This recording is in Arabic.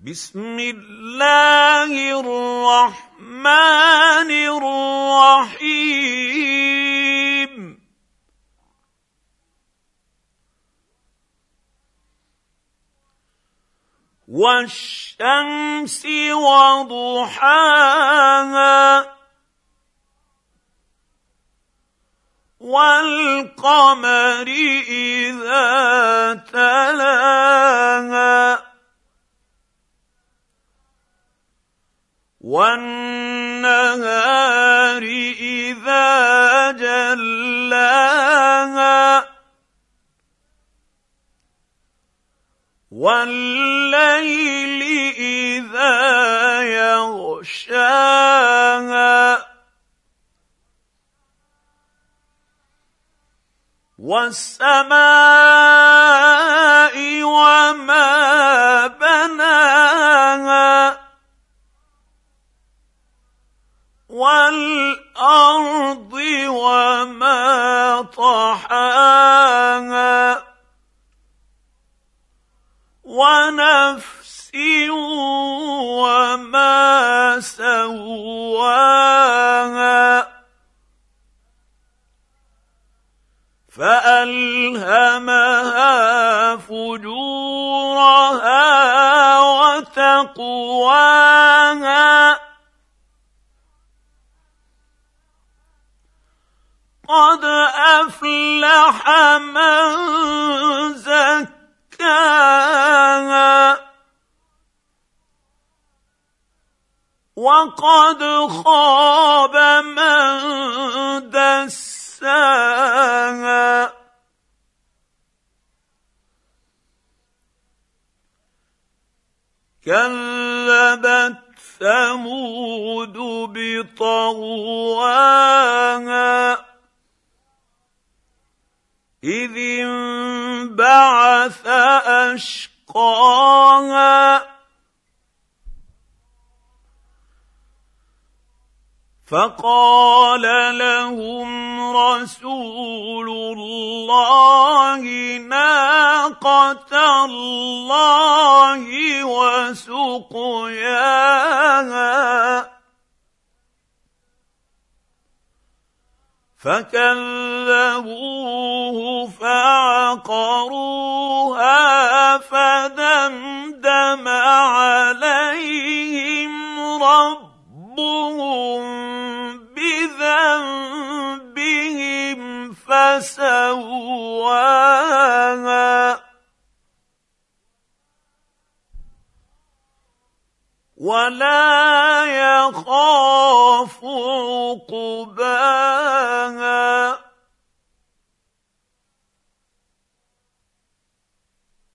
بسم الله الرحمن الرحيم. والشمس وضحاها والقمر إذا تلاها. والنهار إذا جلاها والليل إذا يغشاها والسماء وما والأرض وما طحاها ونفس وما سواها فألهمها فجورها وتقواها قد أفلح من زكاها. وقد خاب من دساها. كذبت ثمود بطغواها. اذ انبعث أشقاها. فقال لهم رسول الله ناقة الله وسقياها. فكذبوه فعقروها فدمدم عليهم ربهم بذنبهم فسواها. ولا يخاف عقباها